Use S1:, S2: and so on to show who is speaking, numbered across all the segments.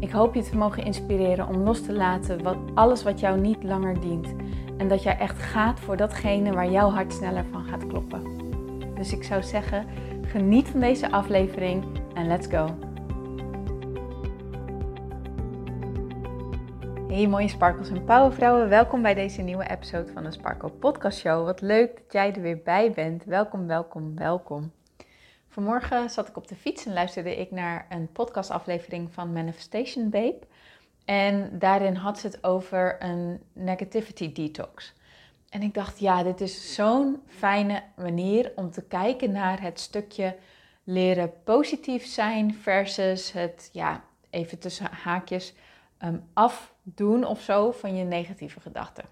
S1: Ik hoop je te mogen inspireren om los te laten wat, alles wat jou niet langer dient. En dat jij echt gaat voor datgene waar jouw hart sneller van gaat kloppen. Dus ik zou zeggen, geniet van deze aflevering en let's go. Hey mooie sparkles en powervrouwen, welkom bij deze nieuwe episode van de Sparkle Podcast Show. Wat leuk dat jij er weer bij bent. Welkom, welkom, welkom. Vanmorgen zat ik op de fiets en luisterde ik naar een podcastaflevering van Manifestation Babe. En daarin had ze het over een negativity detox. En ik dacht, ja, dit is zo'n fijne manier om te kijken naar het stukje leren positief zijn versus het, ja, even tussen haakjes, um, afdoen of zo van je negatieve gedachten.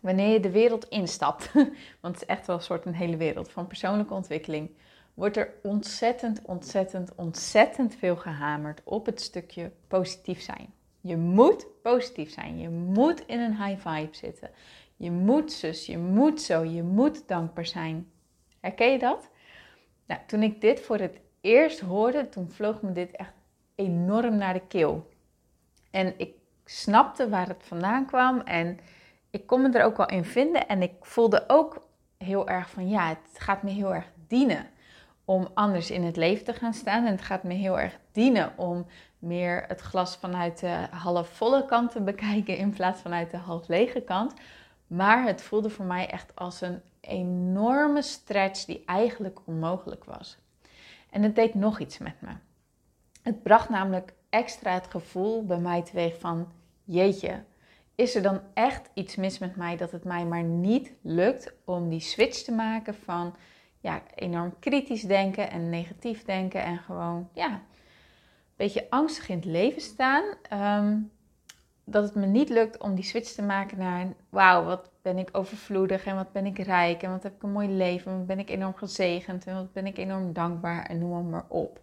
S1: Wanneer je de wereld instapt, want het is echt wel een soort een hele wereld van persoonlijke ontwikkeling wordt er ontzettend, ontzettend, ontzettend veel gehamerd op het stukje positief zijn. Je moet positief zijn. Je moet in een high vibe zitten. Je moet zus, je moet zo, je moet dankbaar zijn. Herken je dat? Nou, toen ik dit voor het eerst hoorde, toen vloog me dit echt enorm naar de keel. En ik snapte waar het vandaan kwam en ik kon me er ook wel in vinden. En ik voelde ook heel erg van, ja, het gaat me heel erg dienen om anders in het leven te gaan staan. En het gaat me heel erg dienen om meer het glas vanuit de halfvolle kant te bekijken in plaats vanuit de half lege kant. Maar het voelde voor mij echt als een enorme stretch die eigenlijk onmogelijk was. En het deed nog iets met me. Het bracht namelijk extra het gevoel bij mij teweeg van: jeetje, is er dan echt iets mis met mij dat het mij maar niet lukt om die switch te maken van ja, enorm kritisch denken en negatief denken en gewoon ja, een beetje angstig in het leven staan. Ehm, dat het me niet lukt om die switch te maken naar wauw, wat ben ik overvloedig en wat ben ik rijk en wat heb ik een mooi leven en wat ben ik enorm gezegend en wat ben ik enorm dankbaar en noem maar op.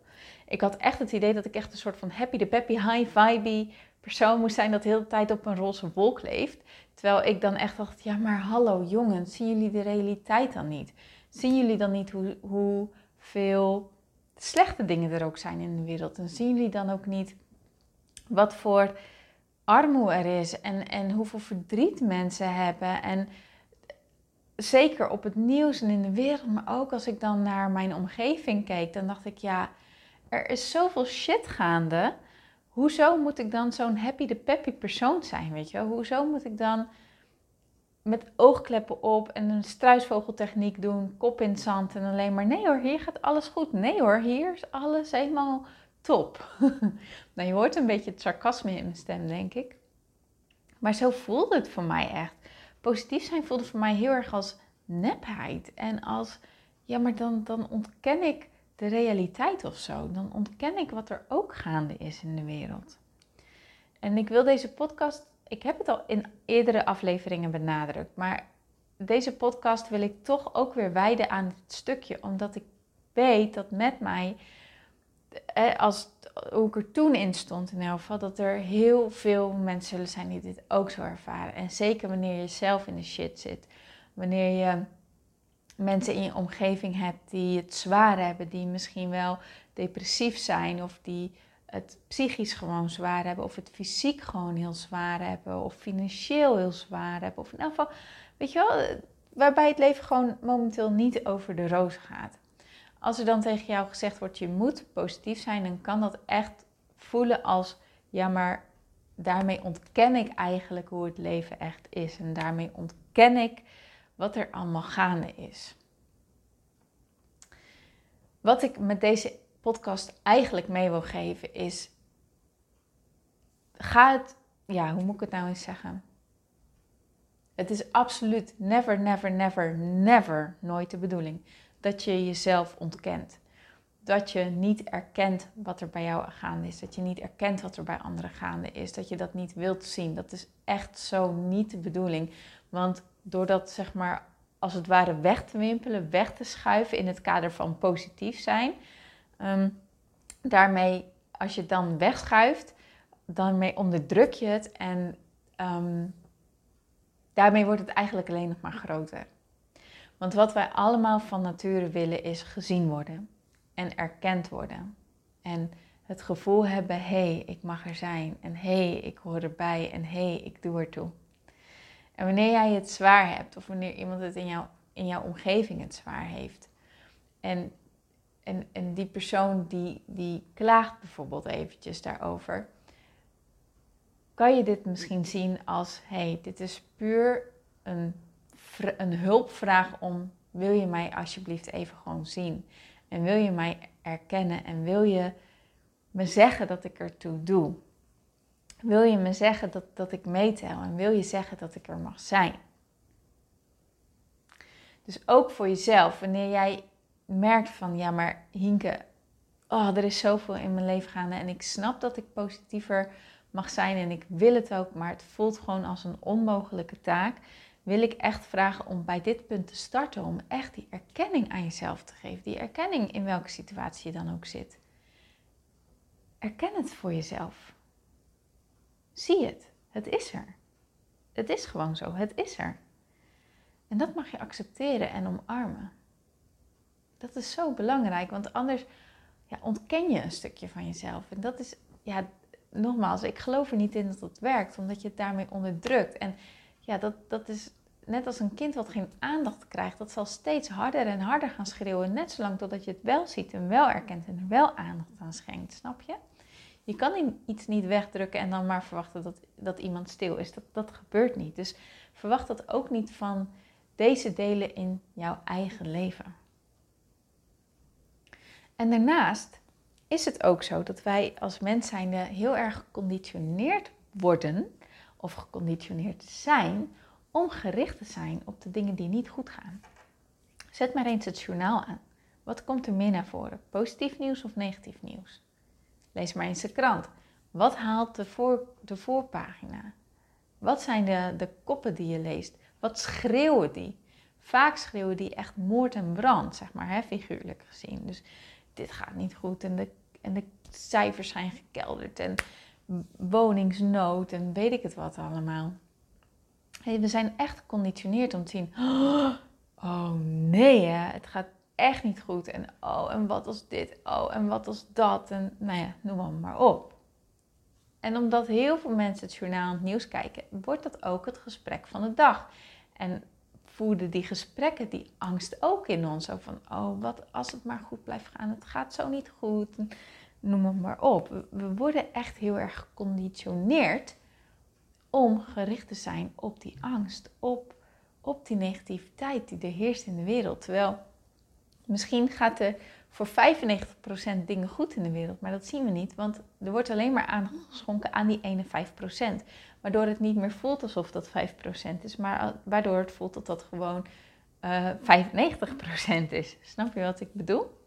S1: Ik had echt het idee dat ik echt een soort van happy de peppy, high vibe persoon moest zijn dat de hele tijd op een roze wolk leeft. Terwijl ik dan echt dacht, ja maar hallo jongens, zien jullie de realiteit dan niet? Zien jullie dan niet hoe, hoeveel slechte dingen er ook zijn in de wereld? En zien jullie dan ook niet wat voor armoede er is en, en hoeveel verdriet mensen hebben? En zeker op het nieuws en in de wereld, maar ook als ik dan naar mijn omgeving keek, dan dacht ik, ja, er is zoveel shit gaande. Hoezo moet ik dan zo'n happy de peppy persoon zijn, weet je? Hoezo moet ik dan met oogkleppen op en een struisvogeltechniek doen, kop in het zand en alleen maar nee hoor, hier gaat alles goed. Nee hoor, hier is alles helemaal top. nou, je hoort een beetje het sarcasme in mijn stem, denk ik. Maar zo voelde het voor mij echt. Positief zijn voelde voor mij heel erg als nepheid en als ja, maar dan, dan ontken ik de realiteit of zo. Dan ontken ik wat er ook gaande is in de wereld. En ik wil deze podcast ik heb het al in eerdere afleveringen benadrukt, maar deze podcast wil ik toch ook weer wijden aan het stukje, omdat ik weet dat met mij, als, hoe ik er toen in stond in elk geval, dat er heel veel mensen zullen zijn die dit ook zo ervaren. En zeker wanneer je zelf in de shit zit, wanneer je mensen in je omgeving hebt die het zwaar hebben, die misschien wel depressief zijn of die het psychisch gewoon zwaar hebben, of het fysiek gewoon heel zwaar hebben, of financieel heel zwaar hebben, of in elk geval, weet je wel, waarbij het leven gewoon momenteel niet over de roos gaat. Als er dan tegen jou gezegd wordt, je moet positief zijn, dan kan dat echt voelen als, ja, maar daarmee ontken ik eigenlijk hoe het leven echt is. En daarmee ontken ik wat er allemaal gaande is. Wat ik met deze podcast eigenlijk mee wil geven is: ga het, ja, hoe moet ik het nou eens zeggen? Het is absoluut never, never, never, never nooit de bedoeling dat je jezelf ontkent. dat je niet erkent wat er bij jou gaande is. Dat je niet erkent wat er bij anderen gaande is. Dat je dat niet wilt zien. Dat is echt zo niet de bedoeling. Want door dat zeg maar als het ware weg te wimpelen, weg te schuiven in het kader van positief zijn. Ehm, daarmee, als je het dan wegschuift, daarmee onderdruk je het en ehm, daarmee wordt het eigenlijk alleen nog maar groter. Want wat wij allemaal van nature willen is gezien worden en erkend worden. En het gevoel hebben, hé, hey, ik mag er zijn. En hé, hey, ik hoor erbij. En hé, hey, ik doe ertoe. En wanneer jij het zwaar hebt, of wanneer iemand het in, jou, in jouw omgeving het zwaar heeft. En, en, en die persoon die, die klaagt bijvoorbeeld eventjes daarover. Kan je dit misschien zien als, hey, dit is puur een, een hulpvraag om, wil je mij alsjeblieft even gewoon zien? En wil je mij erkennen en wil je me zeggen dat ik ertoe doe? Wil je me zeggen dat, dat ik meetel en wil je zeggen dat ik er mag zijn? Dus ook voor jezelf, wanneer jij merkt van ja, maar Hinke, oh, er is zoveel in mijn leven gaande en ik snap dat ik positiever mag zijn en ik wil het ook, maar het voelt gewoon als een onmogelijke taak wil ik echt vragen om bij dit punt te starten. Om echt die erkenning aan jezelf te geven. Die erkenning in welke situatie je dan ook zit. Erken het voor jezelf. Zie het. Het is er. Het is gewoon zo. Het is er. En dat mag je accepteren en omarmen. Dat is zo belangrijk, want anders ja, ontken je een stukje van jezelf. En dat is, ja, nogmaals, ik geloof er niet in dat het werkt, omdat je het daarmee onderdrukt. En ja, dat, dat is net als een kind wat geen aandacht krijgt. Dat zal steeds harder en harder gaan schreeuwen. Net zolang totdat je het wel ziet en wel erkent en er wel aandacht aan schenkt. Snap je? Je kan iets niet wegdrukken en dan maar verwachten dat, dat iemand stil is. Dat, dat gebeurt niet. Dus verwacht dat ook niet van deze delen in jouw eigen leven. En daarnaast is het ook zo dat wij als mens zijnde heel erg geconditioneerd worden of geconditioneerd zijn om gericht te zijn op de dingen die niet goed gaan. Zet maar eens het journaal aan. Wat komt er meer naar voren? Positief nieuws of negatief nieuws? Lees maar eens de krant. Wat haalt de, voor, de voorpagina? Wat zijn de, de koppen die je leest? Wat schreeuwen die? Vaak schreeuwen die echt moord en brand, zeg maar, hè, figuurlijk gezien. Dus dit gaat niet goed en de, en de cijfers zijn gekelderd en woningsnood en weet ik het wat allemaal. We zijn echt geconditioneerd om te zien, oh nee, het gaat echt niet goed. En oh, en wat als dit? Oh, en wat als dat? En nou ja, noem maar, maar op. En omdat heel veel mensen het journaal en het nieuws kijken, wordt dat ook het gesprek van de dag. En voeden die gesprekken die angst ook in ons. Van, oh, wat als het maar goed blijft gaan, het gaat zo niet goed noem het maar op. We worden echt heel erg geconditioneerd om gericht te zijn op die angst, op, op die negativiteit die er heerst in de wereld. Terwijl misschien gaat er voor 95% dingen goed in de wereld, maar dat zien we niet, want er wordt alleen maar aandacht geschonken aan die ene 5%. Waardoor het niet meer voelt alsof dat 5% is, maar waardoor het voelt dat dat gewoon uh, eh, 95% is. Snap je wat ik bedoel?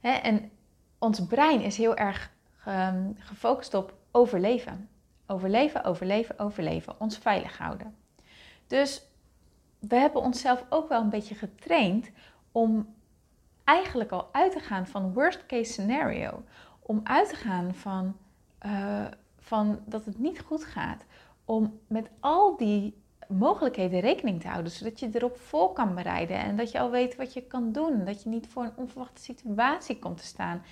S1: Hè? En ons brein is heel erg ehm, gefocust op overleven. Overleven, overleven, overleven. Ons veilig houden. Dus we hebben onszelf ook wel een beetje getraind om eigenlijk al uit te gaan van worst case scenario. Om uit te gaan van, uh, van dat het niet goed gaat. Om met al die mogelijkheden rekening te houden, zodat je erop voor kan bereiden en dat je al weet wat je kan doen. Dat je niet voor een onverwachte situatie komt te staan.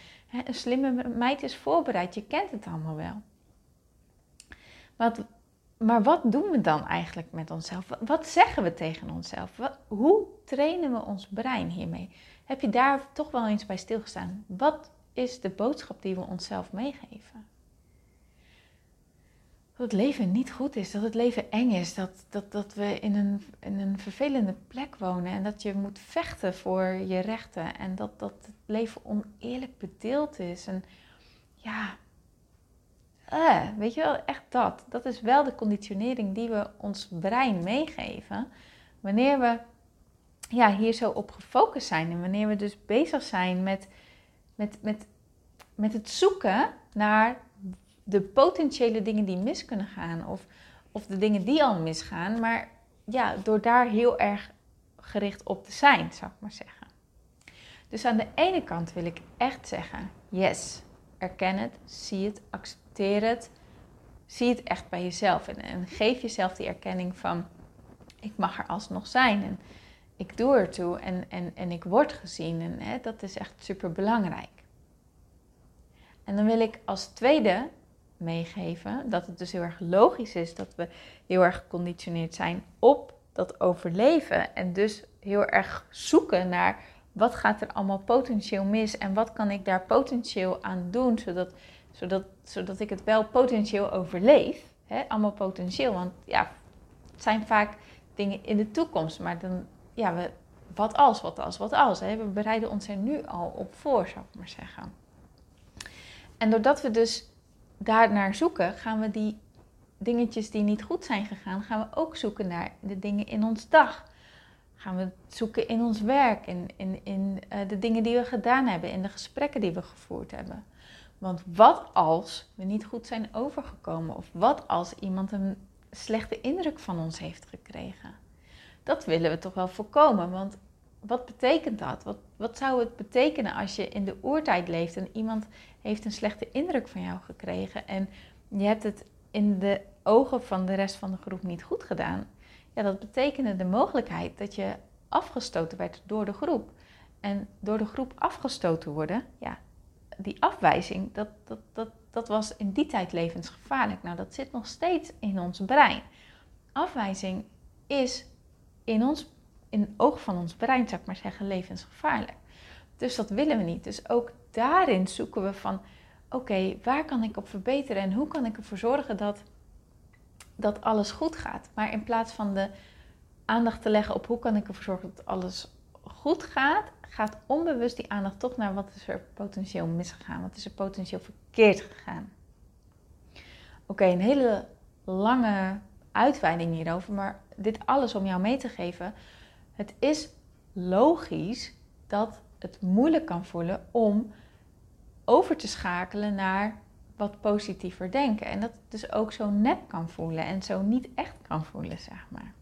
S1: Een slimme meid is voorbereid, je kent het allemaal wel. Wat, maar wat doen we dan eigenlijk met onszelf? Wat zeggen we tegen onszelf? hoe trainen we ons brein hiermee? Heb je daar toch wel eens bij stilgestaan? Wat is de boodschap die we onszelf meegeven? dat het leven niet goed is, dat het leven eng is, dat, dat, dat we in een, in een vervelende plek wonen en dat je moet vechten voor je rechten en dat, dat het leven oneerlijk bedeeld is. En ja, eh, weet je wel, echt dat. Dat is wel de conditionering die we ons brein meegeven wanneer we ja, hier zo op gefocust zijn. En wanneer we dus bezig zijn met, met, met, met het zoeken naar de potentiële dingen die mis kunnen gaan. Of, of de dingen die al misgaan. Maar ja, door daar heel erg gericht op te zijn, zou ik maar zeggen. Dus aan de ene kant wil ik echt zeggen: yes, erken het, zie het, accepteer het. Zie het echt bij jezelf en, en geef jezelf die erkenning van: ik mag er alsnog zijn en ik doe ertoe en, en, en ik word gezien. En hè, dat is echt super belangrijk. En dan wil ik als tweede meegeven dat het dus heel erg logisch is dat we heel erg geconditioneerd zijn op dat overleven. En dus heel erg zoeken naar wat gaat er allemaal potentieel mis en wat kan ik daar potentieel aan doen zodat, zodat, zodat ik het wel potentieel overleef. Allemaal potentieel, want ja, het zijn vaak dingen in de toekomst, maar dan, ja, we, wat als, wat als, wat als. Hè? We bereiden ons er nu al op voor, zou ik maar zeggen. En doordat we dus daar naar zoeken, gaan we die dingetjes die niet goed zijn gegaan, gaan we ook zoeken naar de dingen in ons dag. Gaan we zoeken in ons werk, in, in, in uh, de dingen die we gedaan hebben, in de gesprekken die we gevoerd hebben. Want wat als we niet goed zijn overgekomen? Of wat als iemand een slechte indruk van ons heeft gekregen? Dat willen we toch wel voorkomen. Want wat betekent dat? Wat, wat zou het betekenen als je in de oertijd leeft en iemand heeft een slechte indruk van jou gekregen en je hebt het in de ogen van de rest van de groep niet goed gedaan? Ja, dat betekende de mogelijkheid dat je afgestoten werd door de groep. En door de groep afgestoten worden, ja, die afwijzing, dat, dat, dat, dat was in die tijd levensgevaarlijk. Nou, dat zit nog steeds in ons brein. Afwijzing is in ons in het oog van ons brein, zou ik maar zeggen, levensgevaarlijk. Dus dat willen we niet. Dus ook daarin zoeken we van, oké, waar kan ik op verbeteren en hoe kan ik ervoor zorgen dat, dat alles goed gaat? Maar in plaats van de aandacht te leggen op hoe kan ik ervoor zorgen dat alles goed gaat, gaat onbewust die aandacht toch naar wat is er potentieel misgegaan, wat is er potentieel verkeerd gegaan. Oké, een hele lange uitweiding hierover, maar dit alles om jou mee te geven het is logisch dat het moeilijk kan voelen om over te schakelen naar wat positiever denken. En dat het dus ook zo nep kan voelen en zo niet echt kan voelen, zeg maar.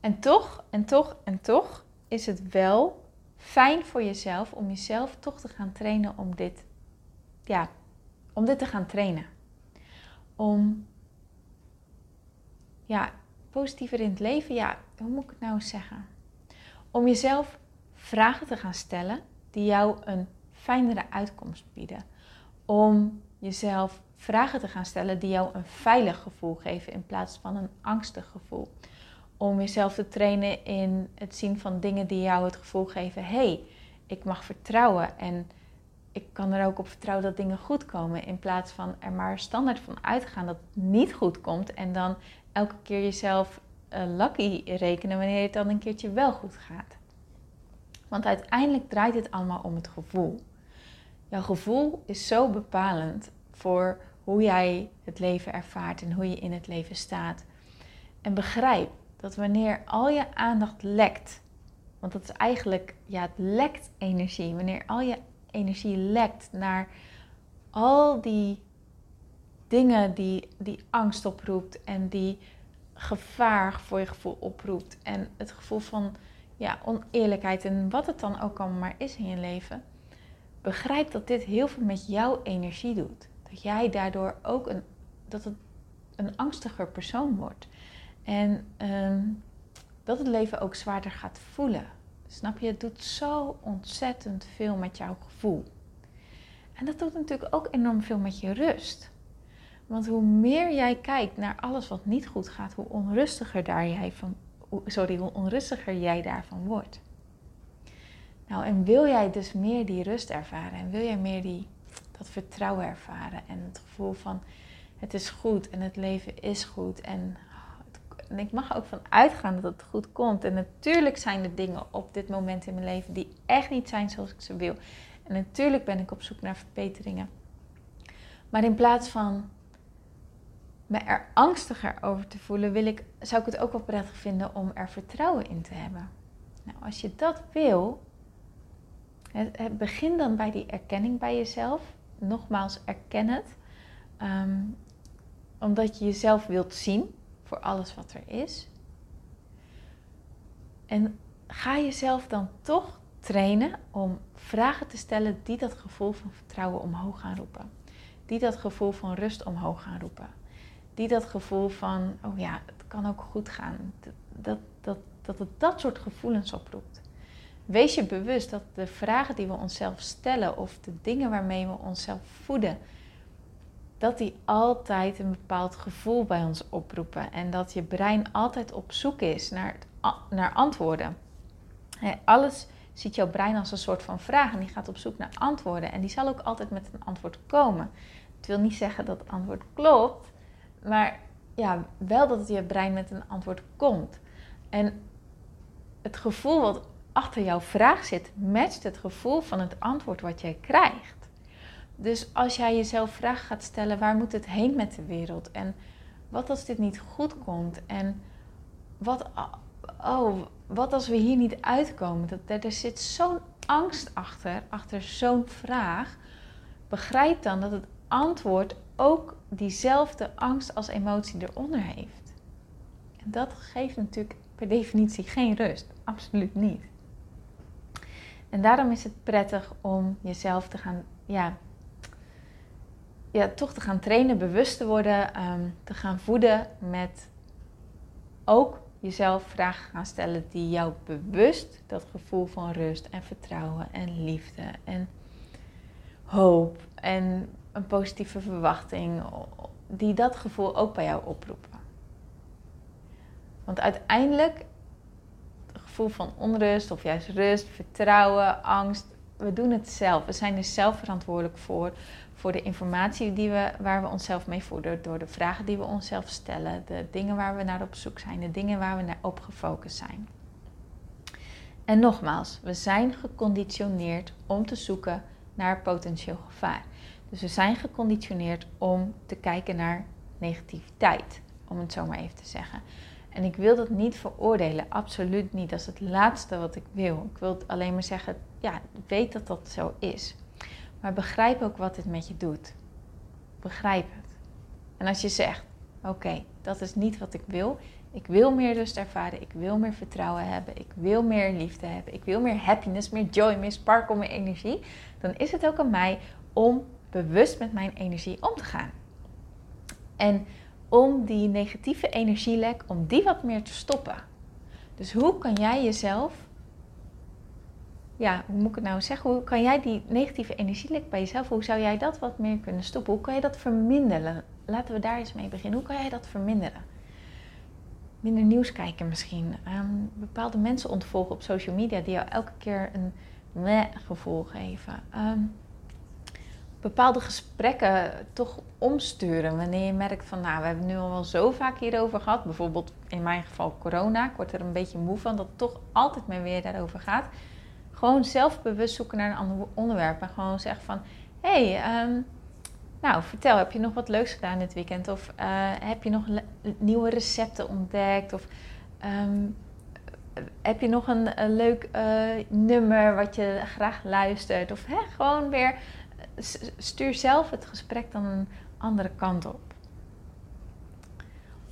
S1: En toch, en toch, en toch is het wel fijn voor jezelf om jezelf toch te gaan trainen om dit, ja, om dit te gaan trainen. Om ja, positiever in het leven, ja, hoe moet ik het nou eens zeggen? Om jezelf vragen te gaan stellen die jou een fijnere uitkomst bieden. Om jezelf vragen te gaan stellen die jou een veilig gevoel geven in plaats van een angstig gevoel. Om jezelf te trainen in het zien van dingen die jou het gevoel geven: hé, hey, ik mag vertrouwen en ik kan er ook op vertrouwen dat dingen goed komen. In plaats van er maar standaard van uitgaan dat het niet goed komt en dan elke keer jezelf uh, lucky rekenen wanneer het dan een keertje wel goed gaat. Want uiteindelijk draait het allemaal om het gevoel. Jouw gevoel is zo bepalend voor hoe jij het leven ervaart en hoe je in het leven staat. En begrijp dat wanneer al je aandacht lekt, want dat is eigenlijk, ja, het lekt energie. Wanneer al je energie lekt naar al die dingen die, die angst oproept en die gevaar voor je gevoel oproept. En het gevoel van ja, oneerlijkheid en wat het dan ook allemaal maar is in je leven. Begrijp dat dit heel veel met jouw energie doet. Dat jij daardoor ook een, dat het een angstiger persoon wordt. En ehm, dat het leven ook zwaarder gaat voelen. Snap je? Het doet zo ontzettend veel met jouw gevoel. En dat doet natuurlijk ook enorm veel met je rust. Want hoe meer jij kijkt naar alles wat niet goed gaat, hoe onrustiger, daar jij van, sorry, hoe onrustiger jij daarvan wordt. Nou, en wil jij dus meer die rust ervaren en wil jij meer die, dat vertrouwen ervaren en het gevoel van het is goed en het leven is goed en, en ik mag er ook van uitgaan dat het goed komt. En natuurlijk zijn er dingen op dit moment in mijn leven die echt niet zijn zoals ik ze wil. En natuurlijk ben ik op zoek naar verbeteringen. Maar in plaats van me er angstiger over te voelen, wil ik, zou ik het ook wel prettig vinden om er vertrouwen in te hebben. Nou, als je dat wil, begin dan bij die erkenning bij jezelf. Nogmaals, erken het. Ehm, omdat je jezelf wilt zien voor alles wat er is. En ga jezelf dan toch trainen om vragen te stellen die dat gevoel van vertrouwen omhoog gaan roepen. Die dat gevoel van rust omhoog gaan roepen. Die dat gevoel van, oh ja, het kan ook goed gaan. Dat, dat, dat, het dat soort gevoelens oproept. Wees je bewust dat de vragen die we onszelf stellen of de dingen waarmee we onszelf voeden, dat die altijd een bepaald gevoel bij ons oproepen. En dat je brein altijd op zoek is naar, naar antwoorden. alles ziet jouw brein als een soort van vraag en die gaat op zoek naar antwoorden. En die zal ook altijd met een antwoord komen. Het wil niet zeggen dat het antwoord klopt, maar ja, wel dat je brein met een antwoord komt. En het gevoel wat achter jouw vraag zit, matcht het gevoel van het antwoord wat jij krijgt. Dus als jij jezelf vragen gaat stellen, waar moet het heen met de wereld? En wat als dit niet goed komt? En wat, oh, wat als we hier niet uitkomen? Dat, er zit zo'n angst achter, achter zo'n vraag. Begrijp dan dat het antwoord ook diezelfde angst als emotie eronder heeft. En dat geeft natuurlijk per definitie geen rust. Absoluut niet. En daarom is het prettig om jezelf te gaan, ja, ja toch te gaan trainen, bewust te worden, ehm, te gaan voeden met ook jezelf vragen gaan stellen die jou bewust dat gevoel van rust en vertrouwen en liefde en hoop en een positieve verwachting, die dat gevoel ook bij jou oproepen. Want uiteindelijk gevoel van onrust of juist rust, vertrouwen, angst. We doen het zelf. We zijn er zelf verantwoordelijk voor. Voor de informatie die we, waar we onszelf mee voeden. Door de vragen die we onszelf stellen. De dingen waar we naar op zoek zijn. De dingen waar we naar op gefocust zijn. En nogmaals, we zijn geconditioneerd om te zoeken naar potentieel gevaar. Dus we zijn geconditioneerd om te kijken naar negativiteit, om het zo maar even te zeggen. En ik wil dat niet veroordelen, absoluut niet. Dat is het laatste wat ik wil. Ik wil alleen maar zeggen, ja, weet dat dat zo is. Maar begrijp ook wat dit met je doet. Begrijp het. En als je zegt, oké, dat is niet wat ik wil. Ik wil meer rust ervaren. Ik wil meer vertrouwen hebben. Ik wil meer liefde hebben. Ik wil meer happiness, meer joy, meer sparkle, meer energie. Dan is het ook aan mij om bewust met mijn energie om te gaan. En om die negatieve energielek, om die wat meer te stoppen. Dus hoe kan jij jezelf, ja, hoe moet ik het nou zeggen, hoe kan jij die negatieve energielek bij jezelf, hoe zou jij dat wat meer kunnen stoppen? Hoe kan je dat verminderen? Laten we daar eens mee beginnen. Hoe kan jij dat verminderen? Minder nieuws kijken misschien. Um, bepaalde mensen ontvolgen op social media die jou elke keer een meh gevoel geven. Um, bepaalde gesprekken toch omsturen. Wanneer je merkt van, nou, we hebben nu al wel zo vaak hierover gehad. Bijvoorbeeld in mijn geval corona. Ik word er een beetje moe van dat het toch altijd maar weer daarover gaat. Gewoon zelfbewust zoeken naar een ander onderwerp. En gewoon zeggen van, hé, hey, ehm, nou, vertel, heb je nog wat leuks gedaan dit weekend? Of uh, heb je nog nieuwe recepten ontdekt? Of ehm, heb je nog een, leuk uh, nummer wat je graag luistert? Of hè, gewoon weer stuur zelf het gesprek dan een andere kant op.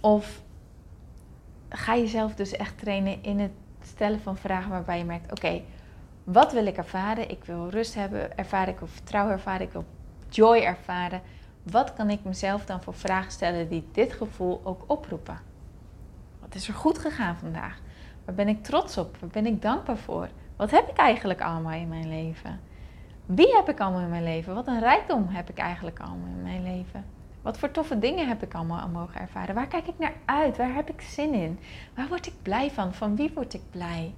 S1: Of ga jezelf dus echt trainen in het stellen van vragen waarbij je merkt: oké, wat wil ik ervaren? Ik wil rust hebben, ervaren, ik vertrouwen ervaren, ik wil joy ervaren. Wat kan ik mezelf dan voor vragen stellen die dit gevoel ook oproepen? Wat is er goed gegaan vandaag? Waar ben ik trots op? Waar ben ik dankbaar voor? Wat heb ik eigenlijk allemaal in mijn leven? Wie heb ik allemaal in mijn leven? Wat een rijkdom heb ik eigenlijk allemaal in mijn leven? Wat voor toffe dingen heb ik allemaal mogen ervaren? Waar kijk ik naar uit? Waar heb ik zin in? Waar word ik blij van? Van wie word ik blij?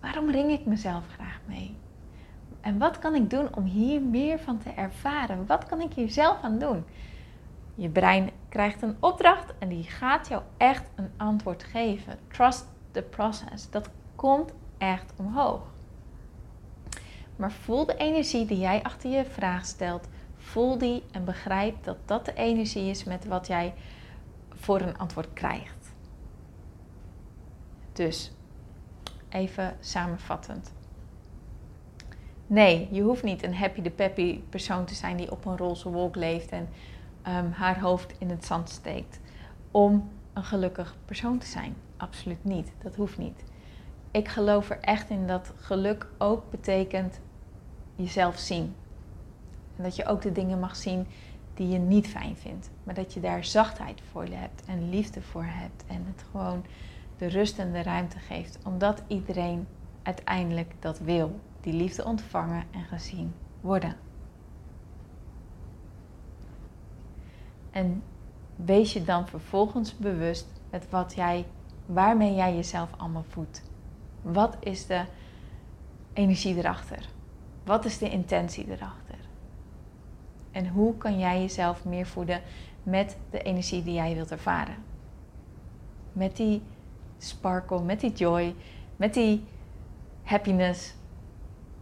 S1: Waarom ring ik mezelf graag mee? En wat kan ik doen om hier meer van te ervaren? Wat kan ik hier zelf aan doen? Je brein krijgt een opdracht en die gaat jou echt een antwoord geven. Trust the process. Dat komt echt omhoog. Maar voel de energie die jij achter je vraag stelt. Voel die en begrijp dat dat de energie is met wat jij voor een antwoord krijgt. Dus even samenvattend. Nee, je hoeft niet een happy de peppy persoon te zijn die op een roze wolk leeft en um, haar hoofd in het zand steekt om een gelukkig persoon te zijn. Absoluut niet. Dat hoeft niet. Ik geloof er echt in dat geluk ook betekent jezelf zien. En dat je ook de dingen mag zien die je niet fijn vindt. Maar dat je daar zachtheid voor hebt en liefde voor hebt. En het gewoon de rust en de ruimte geeft. Omdat iedereen uiteindelijk dat wil. Die liefde ontvangen en gezien worden. En wees je dan vervolgens bewust met wat jij, waarmee jij jezelf allemaal voedt. Wat is de energie erachter? Wat is de intentie erachter? En hoe kan jij jezelf meer voeden met de energie die jij wilt ervaren? Met die sparkle, met die joy, met die happiness.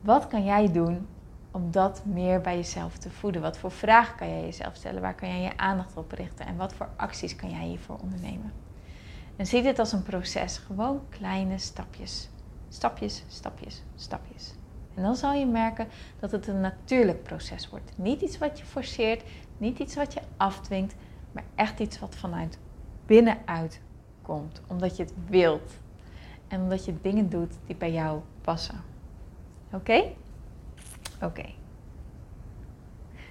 S1: Wat kan jij doen om dat meer bij jezelf te voeden? Wat voor vragen kan jij jezelf stellen? Waar kan jij je aandacht op richten? En wat voor acties kan jij hiervoor ondernemen? En zie dit als een proces. Gewoon kleine stapjes. Stapjes, stapjes, stapjes. En dan zal je merken dat het een natuurlijk proces wordt. Niet iets wat je forceert, niet iets wat je afdwingt, maar echt iets wat vanuit binnenuit komt. Omdat je het wilt. En omdat je dingen doet die bij jou passen. Oké? Oké.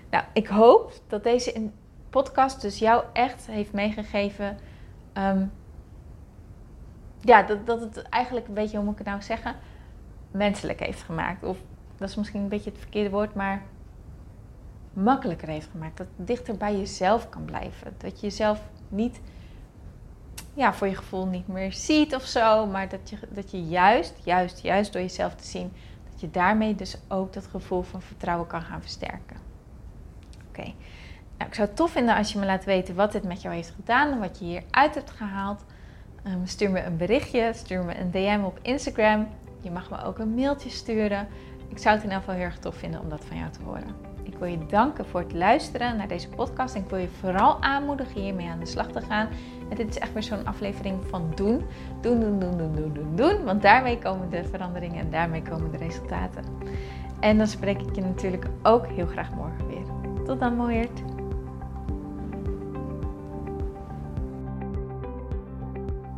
S1: Nou, ik hoop dat deze podcast dus jou echt heeft meegegeven. Ehm, ja, dat, dat het eigenlijk een beetje, hoe moet ik het nou zeggen? Menselijk heeft gemaakt. Of dat is misschien een beetje het verkeerde woord, maar makkelijker heeft gemaakt. Dat dichter bij jezelf kan blijven. Dat je jezelf niet, ja, voor je gevoel niet meer ziet of zo. Maar dat je, dat je juist, juist, juist door jezelf te zien dat je daarmee dus ook dat gevoel van vertrouwen kan gaan versterken. Oké. Nou, ik zou het tof vinden als je me laat weten wat dit met jou heeft gedaan en wat je hieruit hebt gehaald. Um, stuur me een berichtje, stuur me een DM op Instagram. Je mag me ook een mailtje sturen. Ik zou het in ieder geval heel erg tof vinden om dat van jou te horen. Ik wil je danken voor het luisteren naar deze podcast. En ik wil je vooral aanmoedigen hiermee aan de slag te gaan. En dit is echt weer zo'n aflevering van doen. Doen, doen, doen, doen, doen, doen, doen. Want daarmee komen de veranderingen en daarmee komen de resultaten. En dan spreek ik je natuurlijk ook heel graag morgen weer. Tot dan, mooiert.